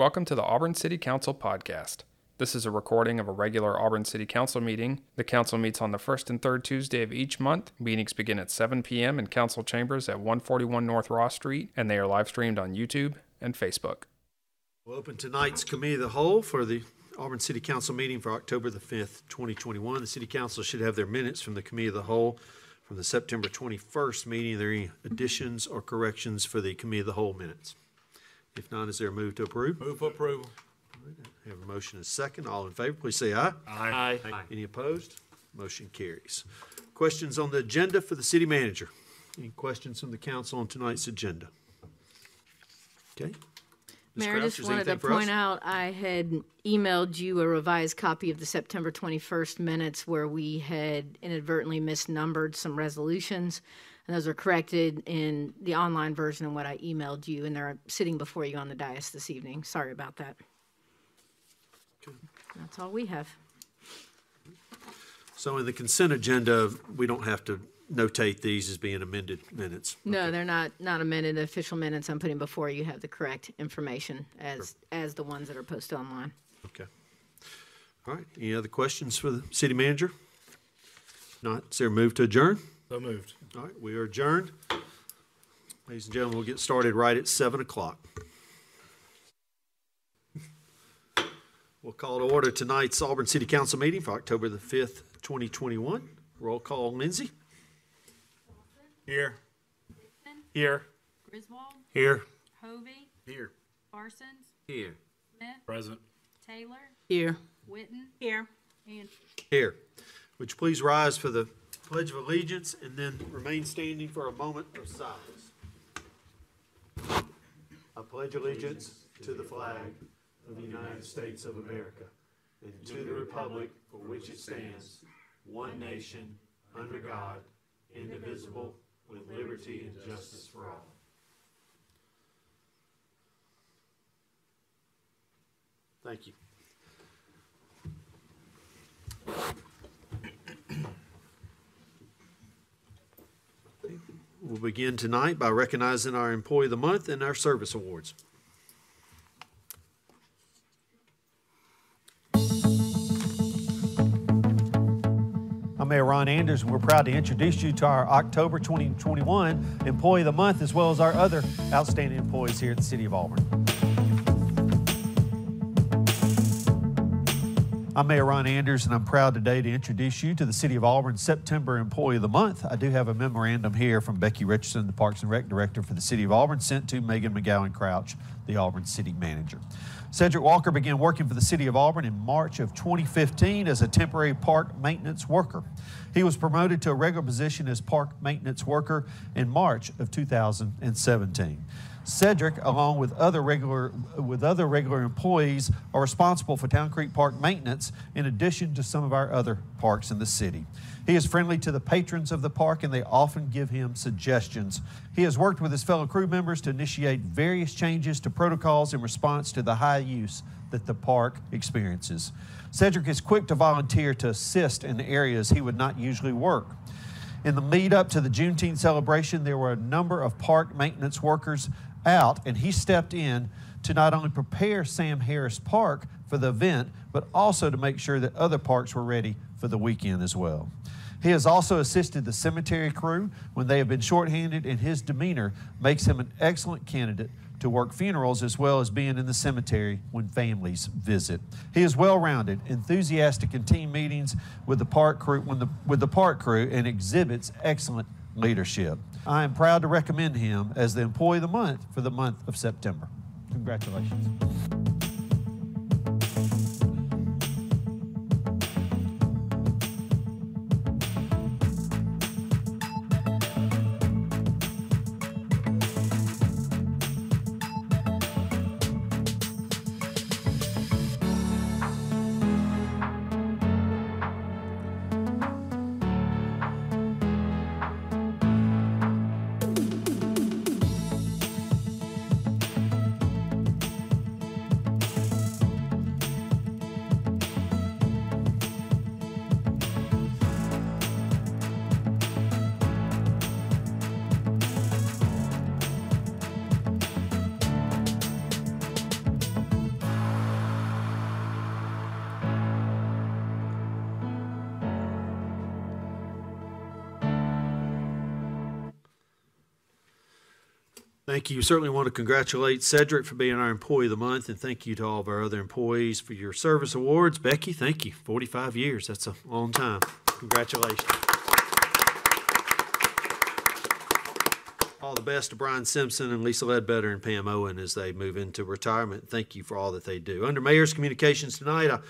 Welcome to the Auburn City Council podcast. This is a recording of a regular Auburn City Council meeting. The council meets on the first and third Tuesday of each month. Meetings begin at 7 p.m. in council chambers at 141 North Ross Street, and they are live streamed on YouTube and Facebook. We'll open tonight's Committee of the Whole for the Auburn City Council meeting for October the 5th, 2021. The City Council should have their minutes from the Committee of the Whole from the September 21st meeting. Are there any additions or corrections for the Committee of the Whole minutes? If not, is there a move to approve? Move for approval. Have a motion and a second. All in favor, please say aye. Aye. Any opposed? Motion carries. Questions on the agenda for the city manager? Any questions from the council on tonight's agenda? Okay. Ms. Mayor, I Crouch, just is wanted to anything for us? point out, I had emailed you a revised copy of the September 21st minutes where we had inadvertently misnumbered some resolutions. And those are corrected in the online version of what I emailed you, and they're sitting before you on the dais this evening. Sorry about that. That's all we have. So in the consent agenda, we don't have to notate these as being amended minutes. No, they're not, not amended official minutes I'm putting before you have the correct information as, as the ones that are posted online. Okay. All right, any other questions for the city manager? Not, is there a move to adjourn? So moved. All right, we are adjourned. Ladies and gentlemen, we'll get started right at seven o'clock. We'll call to order tonight's Auburn City Council meeting for October the fifth, twenty twenty-one. Roll call, Lindsay. Here. Here. Griswold, Here. Hovey, Here. Parsons, Here. Smith, Present. Taylor, Here. Witten. Here. And Here. Would you please rise for the Pledge of Allegiance and then remain standing for a moment of silence? I pledge allegiance to the flag of the United States of America and to the republic for which it stands, one nation, under God, indivisible, with liberty and justice for all. Thank you. We'll begin tonight by recognizing our Employee of the Month and our Service Awards. I'm Mayor Ron Anders, and we're proud to introduce you to our October 2021 Employee of the Month, as well as our other outstanding employees here at the City of Auburn. I'm Mayor Ron Anders, and I'm proud today to introduce you to the City of Auburn's September Employee of the Month. I do have a memorandum here from Becky Richardson, the Parks and Rec Director for the City of Auburn, sent to Megan McGowan Crouch, the Auburn City Manager. Cedric Walker began working for the City of Auburn in March of 2015 as a temporary park maintenance worker. He was promoted to a regular position as park maintenance worker in March of 2017. Cedric, along with other regular with other regular employees, are responsible for Town Creek Park maintenance in addition to some of our other parks in the city. He is friendly to the patrons of the park and they often give him suggestions. He has worked with his fellow crew members to initiate various changes to protocols in response to the high use that the park experiences. Cedric is quick to volunteer to assist in areas he would not usually work. In the lead up to the Juneteenth celebration, there were a number of park maintenance workers out, and he stepped in to not only prepare Sam Harris Park for the event, but also to make sure that other parks were ready for the weekend as well. He has also assisted the cemetery crew when they have been shorthanded, and his demeanor makes him an excellent candidate to work funerals as well as being in the cemetery when families visit. He is well-rounded, enthusiastic in team meetings with the park crew the, with the park crew and exhibits excellent leadership. I am proud to recommend him as the Employee of the Month for the month of September. Congratulations. Thank you. Certainly want to congratulate Cedric for being our Employee of the Month, and thank you to all of our other employees for your service awards. Becky, thank you. 45 years, that's a long time. Congratulations. All the best to Brian Simpson and Lisa Ledbetter and Pam Owen as they move into retirement. Thank you for all that they do. Under Mayor's Communications tonight, I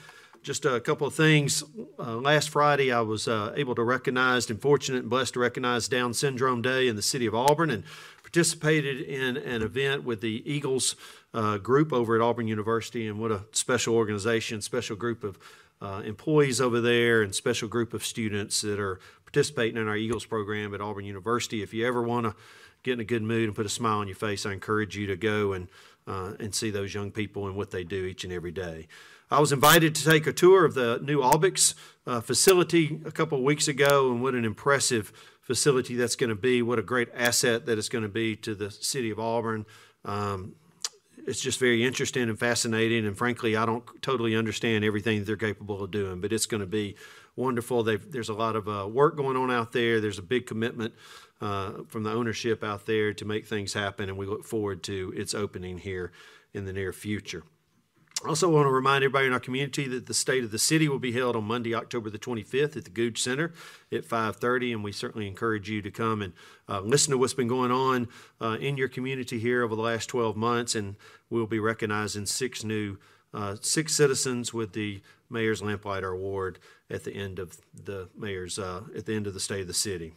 just a couple of things. Uh, last Friday, I was uh, able to recognize and fortunate and blessed to recognize Down Syndrome Day in the city of Auburn and participated in an event with the Eagles uh, group over at Auburn University. And what a special organization, special group of uh, employees over there, and special group of students that are participating in our Eagles program at Auburn University. If you ever want to get in a good mood and put a smile on your face, I encourage you to go and uh, and see those young people and what they do each and every day. I was invited to take a tour of the new Albix uh, facility a couple of weeks ago, and what an impressive facility that's going to be. What a great asset that it's going to be to the city of Auburn. Um, it's just very interesting and fascinating, and frankly, I don't totally understand everything they're capable of doing, but it's going to be wonderful. They've, there's a lot of uh, work going on out there. There's a big commitment uh, from the ownership out there to make things happen, and we look forward to its opening here in the near future. Also want to remind everybody in our community that the State of the City will be held on Monday, October the 25th at the Gogue Center at 5:30, and we certainly encourage you to come and uh, listen to what's been going on uh, in your community here over the last 12 months, and we'll be recognizing six new uh, six citizens with the Mayor's Lamplighter Award at the end of the mayor's uh, at the end of the State of the City.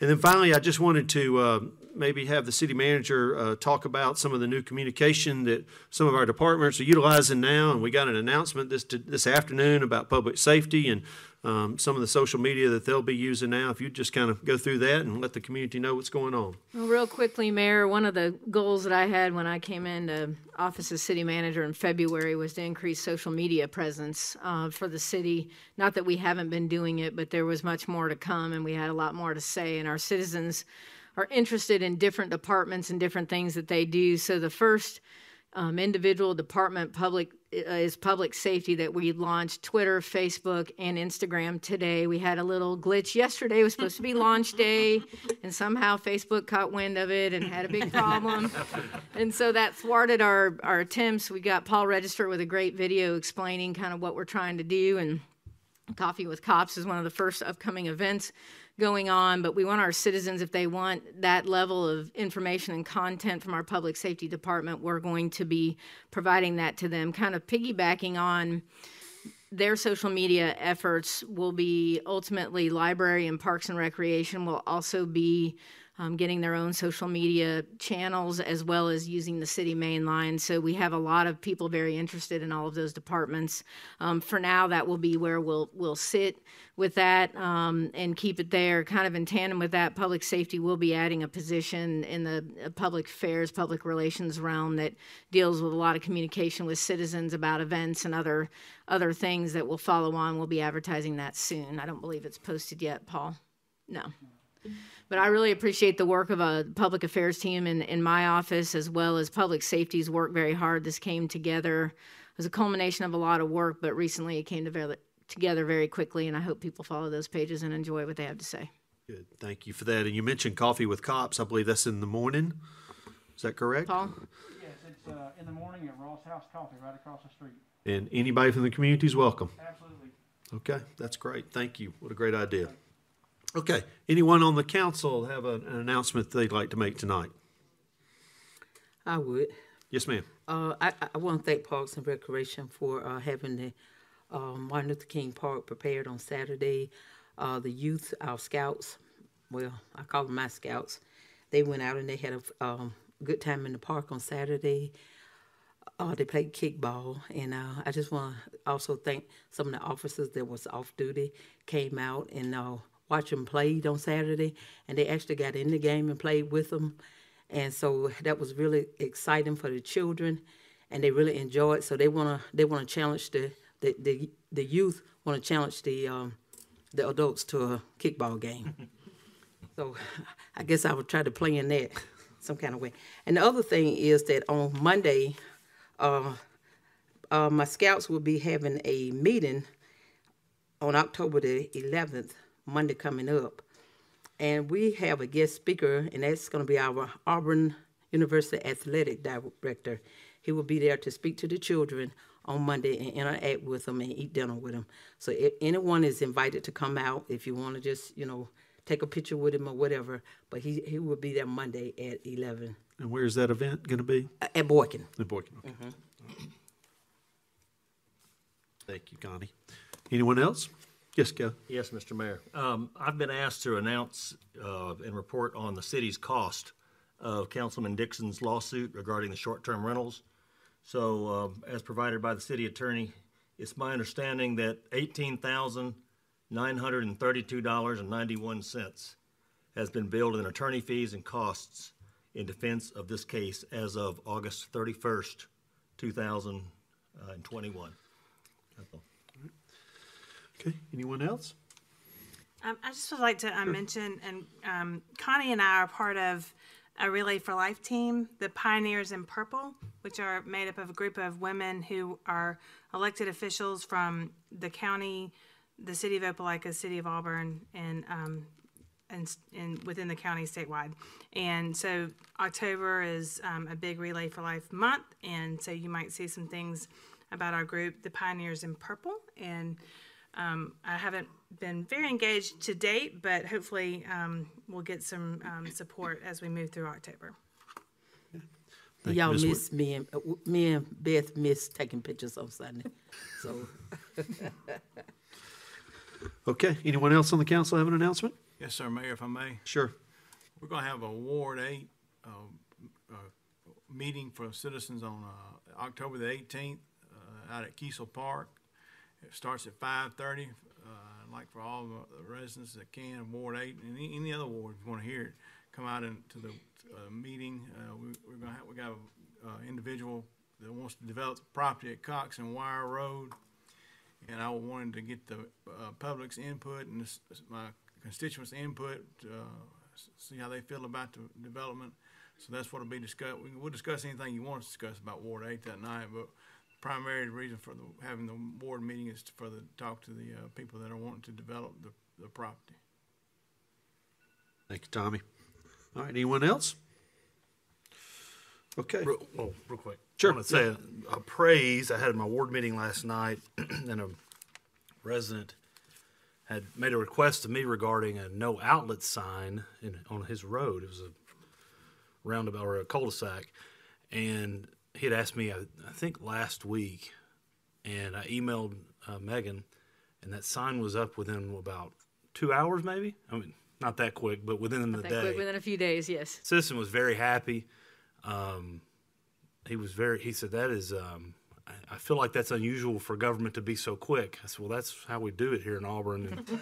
And then finally, I just wanted to uh, maybe have the city manager uh, talk about some of the new communication that some of our departments are utilizing now. And we got an announcement this this afternoon about public safety and um, some of the social media that they'll be using now. If you just kind of go through that and let the community know what's going on. Well, real quickly, Mayor, one of the goals that I had when I came into office as city manager in February was to increase social media presence uh, for the city. Not that we haven't been doing it, but there was much more to come, and we had a lot more to say. And our citizens are interested in different departments and different things that they do. So the first um, individual department public uh, is public safety that we launched Twitter, Facebook, and Instagram today. We had a little glitch yesterday. It was supposed to be launch day, and somehow Facebook caught wind of it and had a big problem. and so that thwarted our, our attempts. We got Paul Register with a great video explaining kind of what we're trying to do. And Coffee with Cops is one of the first upcoming events going on, but we want our citizens, if they want that level of information and content from our public safety department, we're going to be providing that to them, kind of piggybacking on their social media efforts will be ultimately library and parks and recreation will also be um, getting their own social media channels as well as using the city main line. So we have a lot of people very interested in all of those departments. Um, for now, that will be where we'll we'll sit with that um, and keep it there. Kind of in tandem with that, public safety will be adding a position in the uh, public affairs, public relations realm that deals with a lot of communication with citizens about events and other other things that will follow on. We'll be advertising that soon. I don't believe it's posted yet, Paul. No. But I really appreciate the work of a public affairs team in, in my office as well as public safety's work very hard. This came together. It was a culmination of a lot of work, but recently it came to together very quickly, and I hope people follow those pages and enjoy what they have to say. Good. Thank you for that. And you mentioned Coffee with Cops. I believe that's in the morning. Is that correct? Paul? Yes, it's uh, in the morning at Ross House Coffee right across the street. And anybody from the community is welcome. Absolutely. Okay, that's great. Thank you. What a great idea. Okay, anyone on the council have an, an announcement they'd like to make tonight? I would. Yes, ma'am. Uh, I, I want to thank Parks and Recreation for uh, having the um, Martin Luther King Park prepared on Saturday. Uh, the youth, our scouts, well, I call them my scouts, they went out and they had a um, good time in the park on Saturday. Uh, they played kickball, and uh, I just want to also thank some of the officers that was off duty came out and uh, watch them played on Saturday, and they actually got in the game and played with them, and so that was really exciting for the children, and they really enjoyed. So they wanna they wanna challenge the the the, the youth want to challenge the um, the adults to a kickball game. so I guess I would try to play in that some kind of way. And the other thing is that on Monday, uh, uh, my scouts will be having a meeting on October the 11th Monday coming up. And we have a guest speaker, and that's going to be our Auburn University Athletic Director. He will be there to speak to the children on Monday and interact with them and eat dinner with them. So if anyone is invited to come out, if you want to just, you know, take a picture with him or whatever, but he, he will be there Monday at 11 And where's that event going to be? uh, at Boykin. At Boykin. Okay. Thank you, Connie. Anyone else? Yes, go. Yes, Mr. Mayor. Um, I've been asked to announce, uh, and report on the city's cost of Councilman Dixon's lawsuit regarding the short-term rentals. So, uh, as provided by the city attorney, it's my understanding that eighteen thousand nine hundred and thirty-two dollars and ninety-one cents has been billed in attorney fees and costs in defense of this case as of August thirty-first, two thousand and twenty-one. Okay, anyone else? Um, I just would like to uh, mention, and um, Connie and I are part of a Relay for Life team, the Pioneers in Purple, which are made up of a group of women who are elected officials from the county, the city of Opelika, city of Auburn, and um, and, and within the county statewide. And so October is um, a big Relay for Life month, and so you might see some things about our group, the Pioneers in Purple, and um, I haven't been very engaged to date, but hopefully um, we'll get some um, support as we move through October. Thank you, Y'all Ms. Miss me and, uh, me and Beth miss taking pictures on Sunday. So, Okay, anyone else on the council have an announcement? Yes, sir, Mayor, if I may. Sure. We're gonna have a Ward Eight, uh, uh, meeting for citizens on, uh, October the eighteenth, uh, out at Kiesel Park. It starts at five thirty, uh, I'd like for all the residents that can, Ward Eight, and any, any other ward, if you wanna hear it, come out into the, uh, meeting. Uh, we, we're gonna have, we got an uh, individual that wants to develop property at Cox and Wire Road. And I wanted to get the, uh, public's input and this, my constituents' input, uh, see how they feel about the development. So that's what'll be discussed. We- We'll discuss anything you want to discuss about Ward Eight that night, but primary reason for the, having the board meeting is to the talk to the, uh, people that are wanting to develop the, the property. Thank you, Tommy. All right, anyone else? Okay, Real, well, real quick. Sure, I want to say a, a praise. I had my ward meeting last night, and a resident had made a request to me regarding a no outlet sign in, on his road. It was a roundabout or a cul-de-sac, and he had asked me, I, I think last week, and I emailed uh, Megan, and that sign was up within about two hours, maybe. I mean, not that quick, but within the I think day within a few days, yes. citizen was very happy. Um, he was very. He said that is. Um, I, feel like that's unusual for government to be so quick. I said, well, that's how we do it here in Auburn, and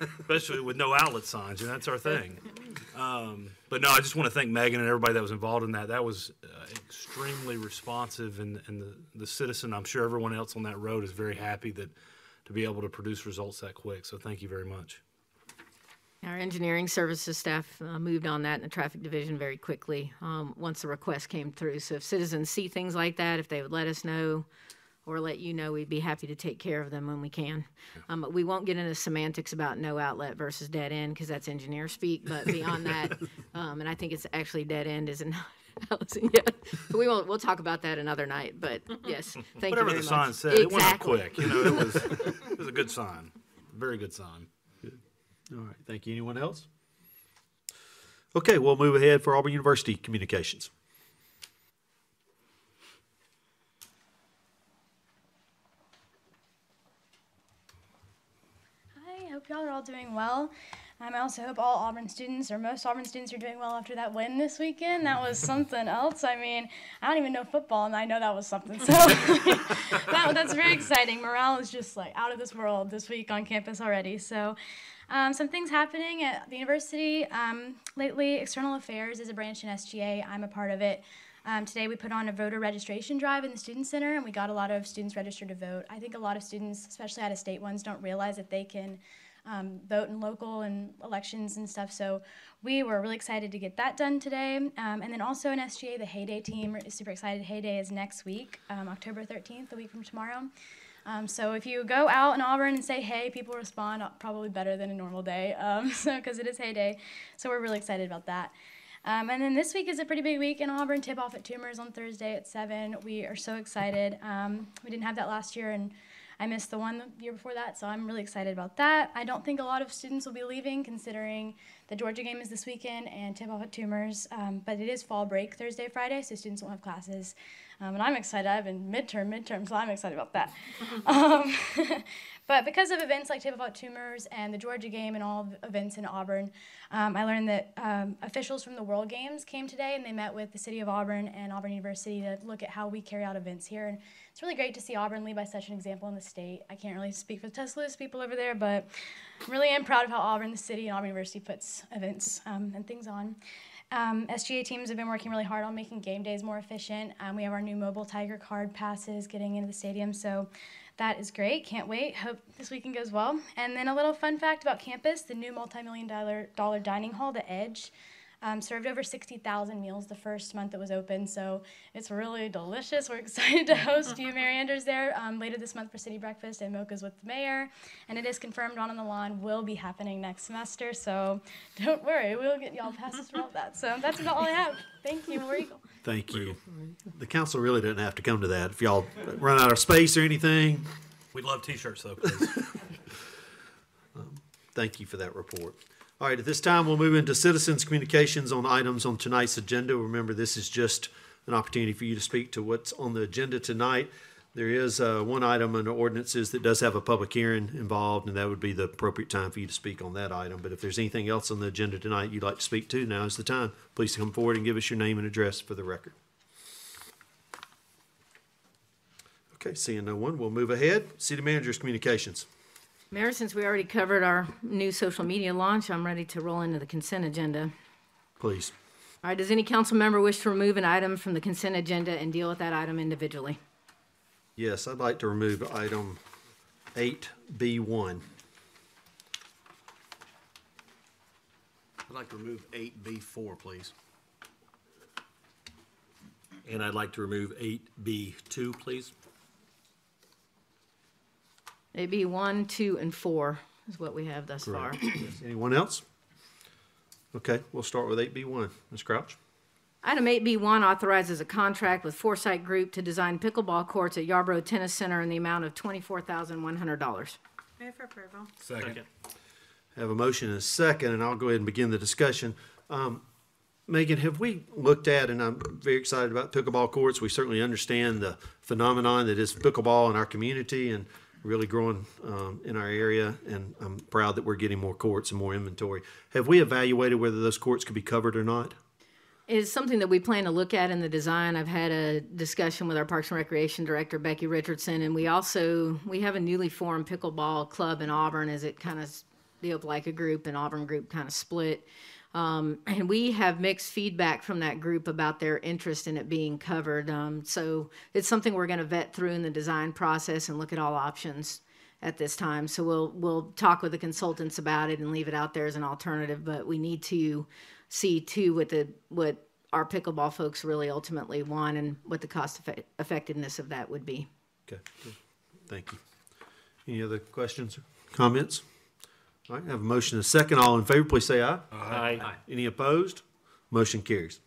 especially with no outlet signs. and that's our thing. Um, but no, I just want to thank Megan and everybody that was involved in that. That was uh, extremely responsive, and and the the citizen. I'm sure everyone else on that road is very happy that to be able to produce results that quick. So thank you very much. Our engineering services staff uh, moved on that in the traffic division very quickly um, once the request came through. So if citizens see things like that, if they would let us know or let you know, we'd be happy to take care of them when we can. Um, but we won't get into semantics about no outlet versus dead end because that's engineer speak. But beyond that, um, and I think it's actually dead end, isn't Allison? Yeah, but we won't. We'll talk about that another night. But yes, thank Whatever you the very sign much. said, it went up quick. You know, it was it was a good sign, very good sign. All right, thank you. Anyone else? Okay, we'll move ahead for Auburn University Communications. Hi, hope y'all are all doing well. Um, I also hope all Auburn students, or most Auburn students, are doing well after that win this weekend. That was something else. I mean, I don't even know football, and I know that was something. So that, that's very exciting. Morale is just like out of this world this week on campus already. So, um, some things happening at the university um, lately. External Affairs is a branch in SGA. I'm a part of it. Um, today we put on a voter registration drive in the student center, and we got a lot of students registered to vote. I think a lot of students, especially out of state ones, don't realize that they can um, vote in local and elections and stuff. So we were really excited to get that done today. Um, and then also in SGA, the Heyday team is super excited. Heyday is next week, um, October 13th, a week from tomorrow. Um, so if you go out in Auburn and say hey, people respond probably better than a normal day. Um, so because it is Heyday, so we're really excited about that. Um, and then this week is a pretty big week in Auburn. Tip off at Toomer's on Thursday at 7. We are so excited. Um, we didn't have that last year, and I missed the one the year before that, so I'm really excited about that. I don't think a lot of students will be leaving considering the Georgia game is this weekend and tip off at Toomer's. Um, but it is fall break Thursday, Friday, so students won't have classes. Um, and I'm excited. I've been midterm, midterm, so I'm excited about that. um, but because of events like Tip Off Toomer's and the Georgia game and all events in Auburn, um, I learned that um, officials from the World Games came today and they met with the city of Auburn and Auburn University to look at how we carry out events here. And it's really great to see Auburn lead by such an example in the state. I can't really speak for the Tuscaloosa people over there, but I really am proud of how Auburn, the city, and Auburn University puts events um, and things on. Um, SGA teams have been working really hard on making game days more efficient. Um, we have our new mobile Tiger card passes getting into the stadium, so that is great. Can't wait. Hope this weekend goes well. And then a little fun fact about campus: the new multi-million dollar dollar dining hall, the Edge. Um, served over 60,000 meals the first month it was open, so it's really delicious. We're excited to host you, Mayor Anders, there um, later this month for City Breakfast and Mocha's with the Mayor. And it is confirmed on on the Lawn will be happening next semester, so don't worry, we'll get y'all passes for all that. So that's about all I have. Thank you, War Eagle. Thank you. The council really didn't have to come to that. If y'all run out of space or anything, We'd love t-shirts though, please. thank you for that report. All right, at this time, we'll move into citizens' communications on items on tonight's agenda. Remember, this is just an opportunity for you to speak to what's on the agenda tonight. There is uh, one item under ordinances that does have a public hearing involved, and that would be the appropriate time for you to speak on that item. But if there's anything else on the agenda tonight you'd like to speak to, now is the time. Please come forward and give us your name and address for the record. Okay, seeing no one, we'll move ahead. City Manager's Communications. Mayor, since we already covered our new social media launch, I'm ready to roll into the consent agenda. Please. All right, does any council member wish to remove an item from the consent agenda and deal with that item individually? Yes, I'd like to remove item eight B one. I'd like to remove eight B four, please. And I'd like to remove eight B two, please. It'd be one, two, and four is what we have thus far. Anyone else? Okay, we'll start with eight B one. Ms. Crouch? Item eight B one authorizes a contract with Foresite Group to design pickleball courts at Yarborough Tennis Center in the amount of twenty-four thousand one hundred dollars. Move for approval. Second. Have a motion and a second, and I'll go ahead and begin the discussion. Um, Megan, have we looked at, and I'm very excited about pickleball courts. We certainly understand the phenomenon that is pickleball in our community and really growing um, in our area. And I'm proud that we're getting more courts and more inventory. Have we evaluated whether those courts could be covered or not? It's something that we plan to look at in the design. I've had a discussion with our Parks and Recreation Director, Becky Richardson, and we also, we have a newly formed pickleball club in Auburn as it kind of, the Opelika group and Auburn group kind of split. Um, and we have mixed feedback from that group about their interest in it being covered. Um, so it's something we're going to vet through in the design process and look at all options at this time. So we'll we'll talk with the consultants about it and leave it out there as an alternative. But we need to see too what the what our pickleball folks really ultimately want and what the cost effect- effectiveness of that would be. Okay, good. Thank you. Any other questions or comments? All right, I have a motion and a second. All in favor, please say aye. Aye. Any opposed? Motion carries.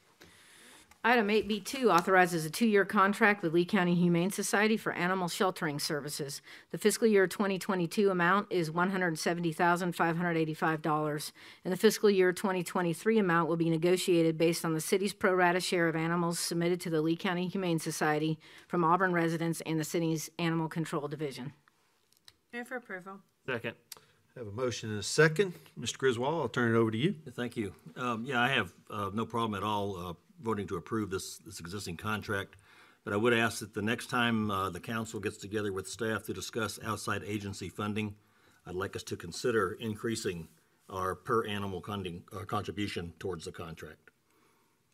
Item 8B2 authorizes a two-year contract with Lee County Humane Society for animal sheltering services. The fiscal year 2022 amount is $170,585, and the fiscal year 2023 amount will be negotiated based on the city's pro rata share of animals submitted to the Lee County Humane Society from Auburn residents and the city's Animal Control Division. Move for approval. Second. Have a motion and a second. Mr. Griswold, I'll turn it over to you. Thank you. Um, yeah, I have, uh, no problem at all, uh, voting to approve this, this existing contract. But I would ask that the next time, uh, the council gets together with staff to discuss outside agency funding, I'd like us to consider increasing our per animal funding, uh, contribution towards the contract.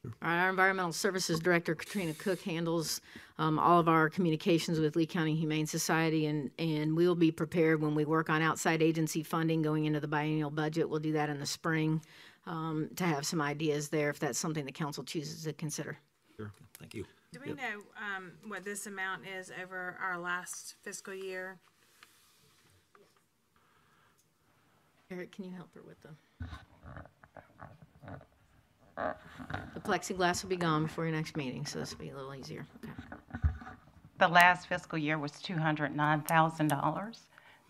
All right, Our Environmental Services Director, Katrina Cook, handles um, all of our communications with Lee County Humane Society, and, and we'll be prepared when we work on outside agency funding going into the biennial budget. We'll do that in the spring um, to have some ideas there if that's something the council chooses to consider. Sure. Thank you. Do we know um, what this amount is over our last fiscal year? Eric, can you help her with the? The plexiglass will be gone before your next meeting, so this will be a little easier. Okay. The last fiscal year was $209,000.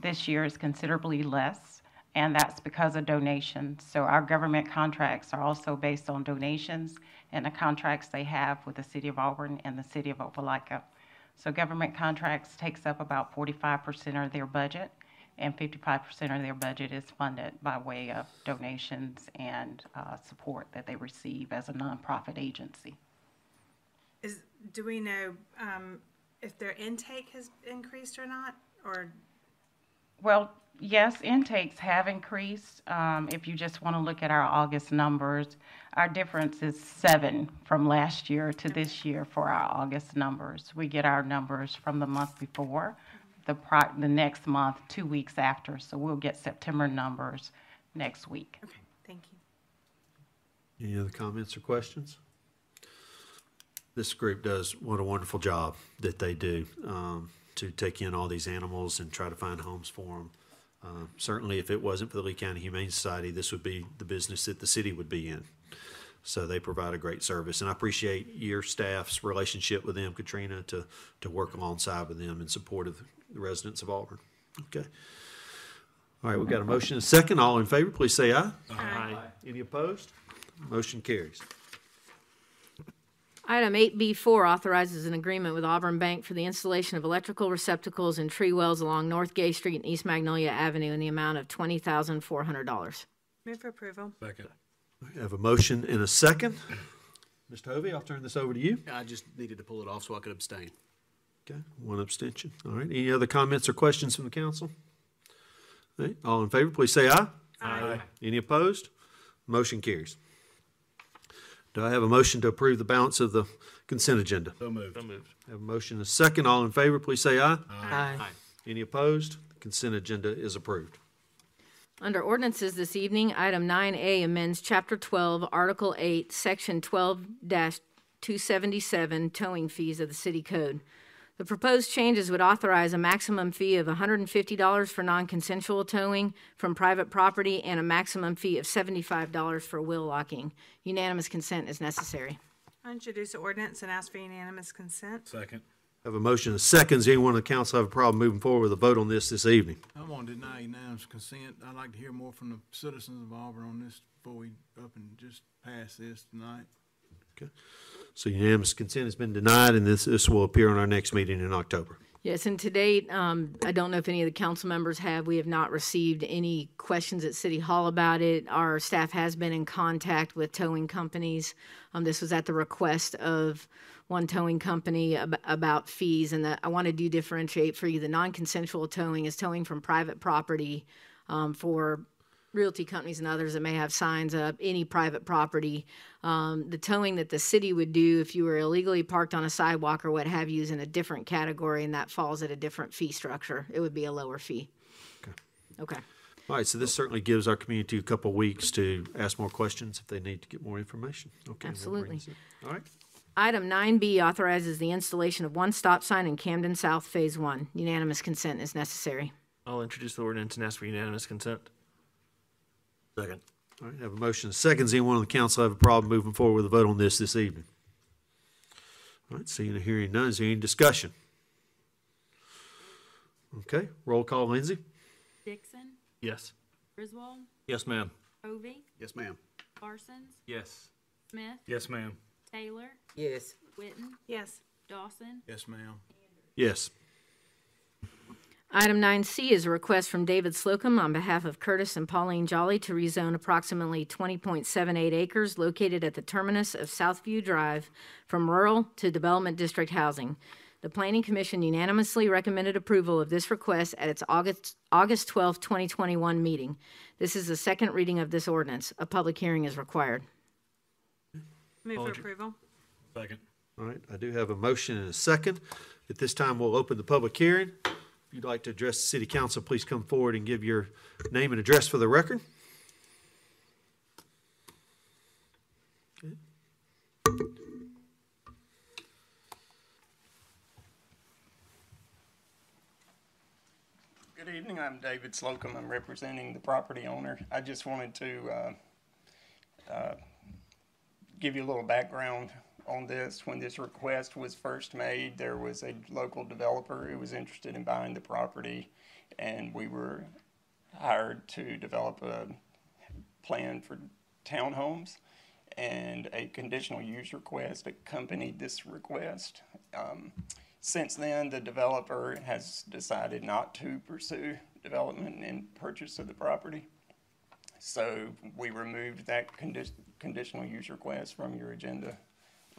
This year is considerably less, and that's because of donations. So our government contracts are also based on donations and the contracts they have with the City of Auburn and the City of Opelika. So government contracts takes up about 45% of their budget, and 55% of their budget is funded by way of donations and uh, support that they receive as a nonprofit agency. Is, do we know, um, if their intake has increased or not, or? Well, yes, intakes have increased. Um, if you just want to look at our August numbers, our difference is seven from last year to this year for our August numbers. We get our numbers from the month before, the pro, the next month, two weeks after. So we'll get September numbers next week. Okay, thank you. Any other comments or questions? This group does, what a wonderful job that they do um, to take in all these animals and try to find homes for them. Uh, certainly, if it wasn't for the Lee County Humane Society, this would be the business that the city would be in. So they provide a great service, and I appreciate your staff's relationship with them, Katrina, to to work alongside with them in support of the residents of Auburn. Okay. All right, we've got a motion and a second. All in favor, please say aye. Aye. Any opposed? Motion carries. Item 8B4 authorizes an agreement with Auburn Bank for the installation of electrical receptacles and tree wells along North Gay Street and East Magnolia Avenue in the amount of $20,400. Move for approval. Second. I have a motion and a second. Mr. Hovey, I'll turn this over to you. I just needed to pull it off so I could abstain. Okay, one abstention. All right, any other comments or questions from the council? All right, all in favor, please say aye. Aye. Any opposed? Motion carries. Do I have a motion to approve the balance of the consent agenda? So moved. I have a motion and a second. All in favor, please say aye. Aye. Any opposed? The consent agenda is approved. Under ordinances this evening, item 9A amends Chapter 12, Article 8, Section 12-277, towing fees of the city code. The proposed changes would authorize a maximum fee of $150 for non-consensual towing from private property and a maximum fee of $75 for wheel locking. Unanimous consent is necessary. I introduce the ordinance and ask for unanimous consent. Second. I have a motion and a second. Does anyone on the council have a problem moving forward with a vote on this this evening? I'm gonna deny unanimous consent. I'd like to hear more from the citizens of Auburn on this before we up and just pass this tonight. Okay. So unanimous consent has been denied, and this, this will appear on our next meeting in October. Yes, and to date, um, I don't know if any of the council members have, we have not received any questions at City Hall about it. Our staff has been in contact with towing companies. Um, this was at the request of one towing company ab- about fees, and that I want to do differentiate for you. The non-consensual towing is towing from private property, um, for realty companies and others that may have signs up, any private property. Um, the towing that the city would do if you were illegally parked on a sidewalk or what have you is in a different category and that falls at a different fee structure. It would be a lower fee. Okay. Okay. All right, so this certainly gives our community a couple of weeks to ask more questions if they need to get more information. Okay. Absolutely. All right, Item 9B authorizes the installation of one stop sign in Camden South Phase 1. Unanimous consent is necessary. I'll introduce the ordinance and ask for unanimous consent. Second. all right, have a motion and a second. Does anyone on the council have a problem moving forward with a vote on this this evening? All right, seeing and hearing none, is there any discussion? Okay, roll call, Lindsay? Dixon, Yes. Griswold, Yes, ma'am. Hovey, Yes, ma'am. Parsons, Yes. Smith, Yes, ma'am. Taylor, Yes. Witten, Yes. Dawson, Yes, ma'am. Yes. Item 9C is a request from David Slocum on behalf of Curtis and Pauline Jolly to rezone approximately 20.78 acres located at the terminus of Southview Drive from rural to development district housing. The Planning Commission unanimously recommended approval of this request at its August, August 12, 2021 meeting. This is the second reading of this ordinance. A public hearing is required. Move Hold for your- approval. Second. All right, I do have a motion and a second. At this time, we'll open the public hearing. If you'd like to address the city council, please come forward and give your name and address for the record. Good evening, I'm David Slocum, I'm representing the property owner. I just wanted to, uh, uh, give you a little background on this. When this request was first made, there was a local developer who was interested in buying the property, and we were hired to develop a plan for townhomes, and a conditional use request accompanied this request. Um, since then, the developer has decided not to pursue development and purchase of the property. So we removed that condi- conditional use request from your agenda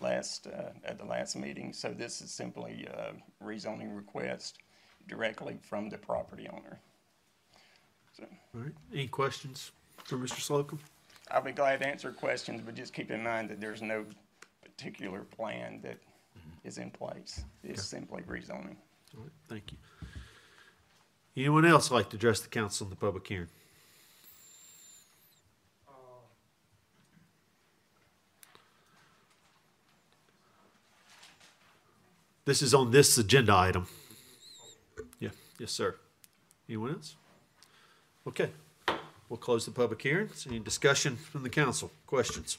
last, uh, at the last meeting. So this is simply a rezoning request directly from the property owner. So All right, any questions for Mr. Slocum? I'll be glad to answer questions, but just keep in mind that there's no particular plan that is in place. It's simply rezoning. All right, thank you. Anyone else like to address the council in the public hearing? This is on this agenda item. Yeah, yes, sir. Anyone else? Okay, we'll close the public hearing. Any discussion from the council? Questions?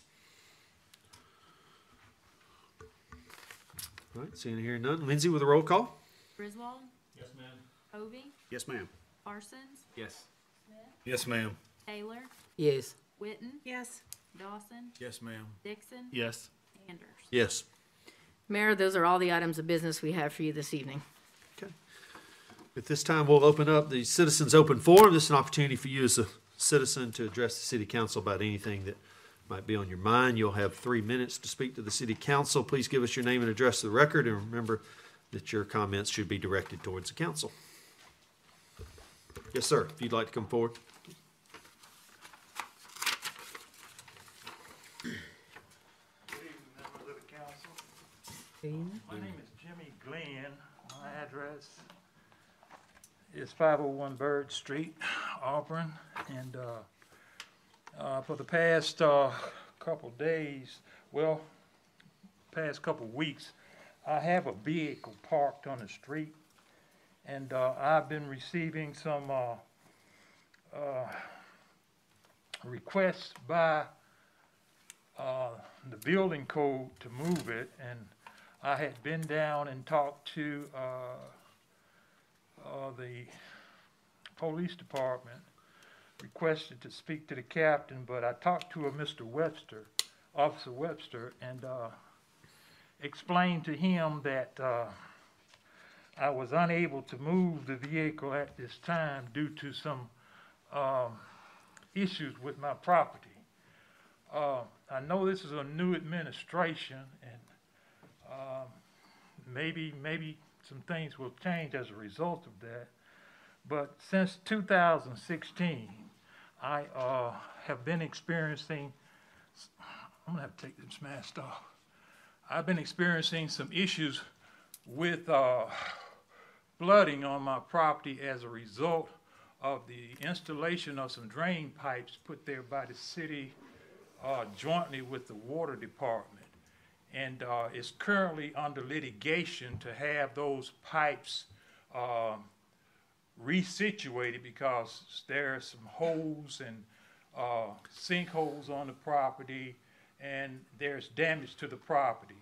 All right, seeing and hearing none. Lindsay with a roll call? Griswold, Yes, ma'am. Hovey, Yes, ma'am. Parsons, Yes. Yes, ma'am. Taylor, Yes. Witten, Yes. Dawson, Yes, ma'am. Dixon, Yes. Anders. Yes. Mayor, those are all the items of business we have for you this evening. Okay. At this time, we'll open up the citizens' open forum. This is an opportunity for you as a citizen to address the city council about anything that might be on your mind. You'll have three minutes to speak to the city council. Please give us your name and address to the record, and remember that your comments should be directed towards the council. Yes, sir, if you'd like to come forward. 16? My name is Jimmy Glenn. My address is 501 Bird Street, Auburn. And uh, uh, for the past uh, couple days, well, past couple weeks, I have a vehicle parked on the street. And uh, I've been receiving some uh, uh, requests by the building code to move it. And I had been down and talked to, uh, uh, the police department, requested to speak to the captain, but I talked to a Mr. Webster, Officer Webster, and, uh, explained to him that, uh, I was unable to move the vehicle at this time due to some, um, issues with my property. Uh, I know this is a new administration and, um, maybe, maybe some things will change as a result of that. But since two thousand sixteen, I, uh, have been experiencing, I'm gonna have to take this mask off. I've been experiencing some issues with, uh, flooding on my property as a result of the installation of some drain pipes put there by the city uh, jointly with the water department. And uh, is currently under litigation to have those pipes uh, resituated because there are some holes and uh, sinkholes on the property and there's damage to the property.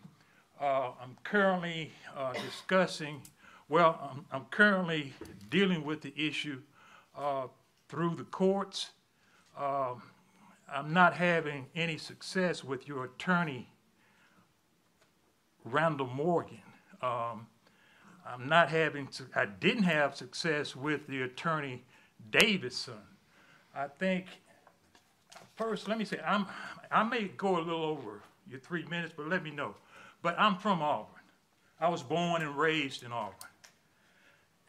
Uh, I'm currently uh, discussing, well, I'm, I'm currently dealing with the issue uh, through the courts. Um, I'm not having any success with your attorney, Randall Morgan. Um, I'm not having, su- I didn't have success with the attorney Davidson. I think, first, let me say, I'm, I may go a little over your three minutes, but let me know. But I'm from Auburn. I was born and raised in Auburn.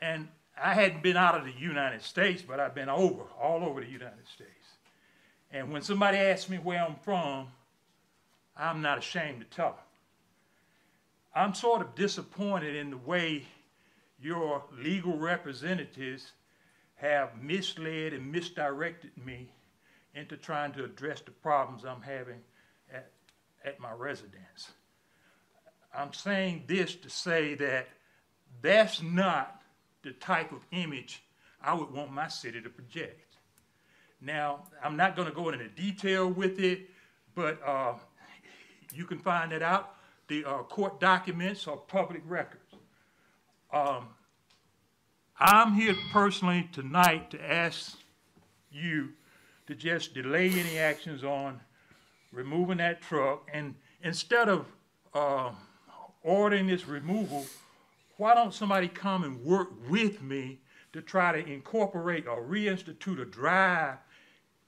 And I hadn't been out of the United States, but I've been over, all over the United States. And when somebody asks me where I'm from, I'm not ashamed to tell them. I'm sort of disappointed in the way your legal representatives have misled and misdirected me into trying to address the problems I'm having at, at my residence. I'm saying this to say that that's not the type of image I would want my city to project. Now, I'm not going to go into detail with it, but uh, you can find it out. The, uh, court documents are public records. Um, I'm here personally tonight to ask you to just delay any actions on removing that truck, and instead of, uh, ordering this removal, why don't somebody come and work with me to try to incorporate or reinstitute a drive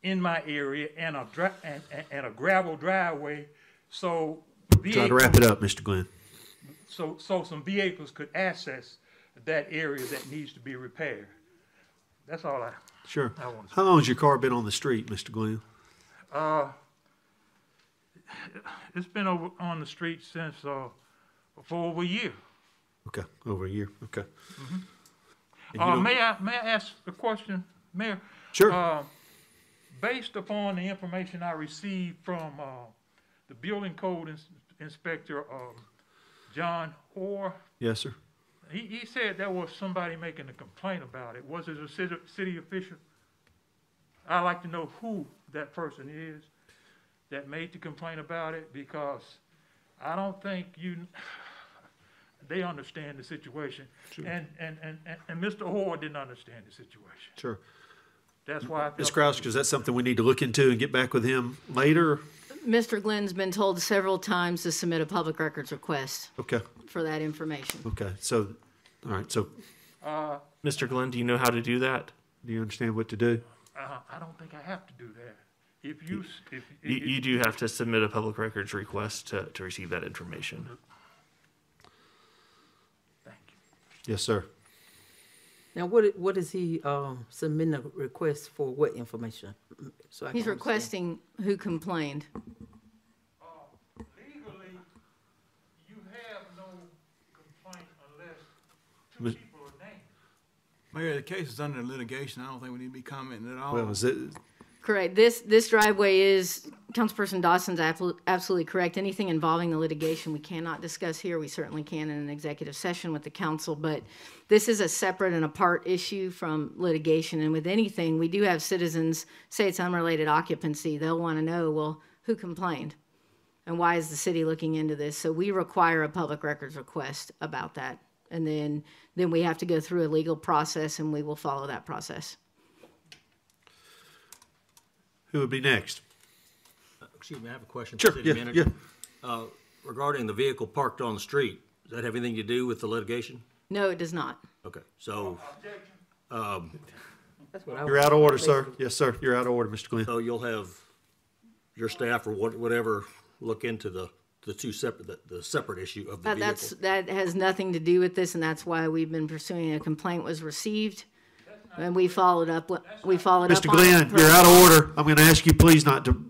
in my area and a and, and a gravel driveway, so Try to wrap it up, Mr. Glenn. so, so some vehicles could access that area that needs to be repaired. That's all I, Sure. I want to How long has your car been on the street, Mr. Glenn? Uh, it's been over on the street since, uh, for over a year. Okay, over a year, okay. And you Uh, don't- may I, may I ask a question, Mayor? Sure. Uh, based upon the information I received from, uh, the building code ins- inspector, um, John Orr, Yes, sir. he, he said there was somebody making a complaint about it. Was it a city, city official? I'd like to know who that person is that made the complaint about it, because I don't think you, they understand the situation. Sure. And, and, and, and- Mr. Orr didn't understand the situation. Sure. That's why I Ms. Crouch, is that something we need to look into and get back with him later? Mr. Glenn's been told several times to submit a public records request Okay, for that information. okay, so, all right, so Uh, Mr. Glenn, do you know how to do that? do you understand what to do? uh, I don't think I have to do that. If you, s- if. You, if- you do have to submit a public records request to, to receive that information. Thank you. Yes, sir. Now, what, i- what is he, um, submitting a request for what information? So I He's can understand. requesting who complained. Legally, you have no complaint unless two Mis- people are named. Mayor, the case is under litigation. I don't think we need to be commenting at all. Well, is it, Correct. This, this driveway is, Councilperson Dawson's absol- absolutely correct. Anything involving the litigation, we cannot discuss here. We certainly can in an executive session with the council, but this is a separate and apart issue from litigation. And with anything, we do have citizens say it's unrelated occupancy. They'll want to know, well, who complained? And why is the city looking into this? So we require a public records request about that. And then, then we have to go through a legal process and we will follow that process. who would be next? Excuse me, I have a question. Sure, for City yeah, Manager. Uh, Regarding the vehicle parked on the street, does that have anything to do with the litigation? No, it does not. Okay, so, um, That's what I You're out of order, sir. Yes, sir, you're out of order, Mr. Glenn. so you'll have your staff or what- whatever look into the, the two separate, the, the separate issue of the That, that's, vehicle? that has nothing to do with this, and that's why we've been pursuing a complaint was received. And we followed up, we followed up Mr. on. Glenn, you're out of order. I'm gonna ask you please not to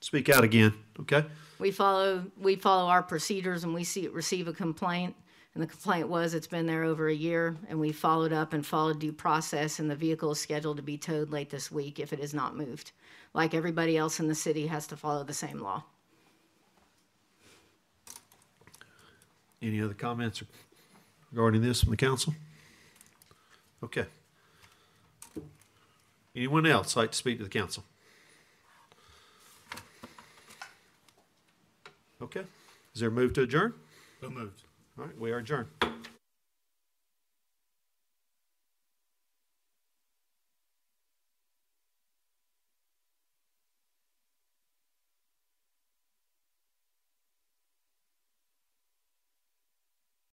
speak out again, okay? We follow, we follow our procedures and we see, receive a complaint. And the complaint was, it's been there over a year, and we followed up and followed due process, and the vehicle is scheduled to be towed late this week if it is not moved. Like everybody else in the city has to follow the same law. Any other comments regarding this from the council? Okay. Anyone else like to speak to the council? Okay, is there a move to adjourn? So moved. All right, we are adjourned.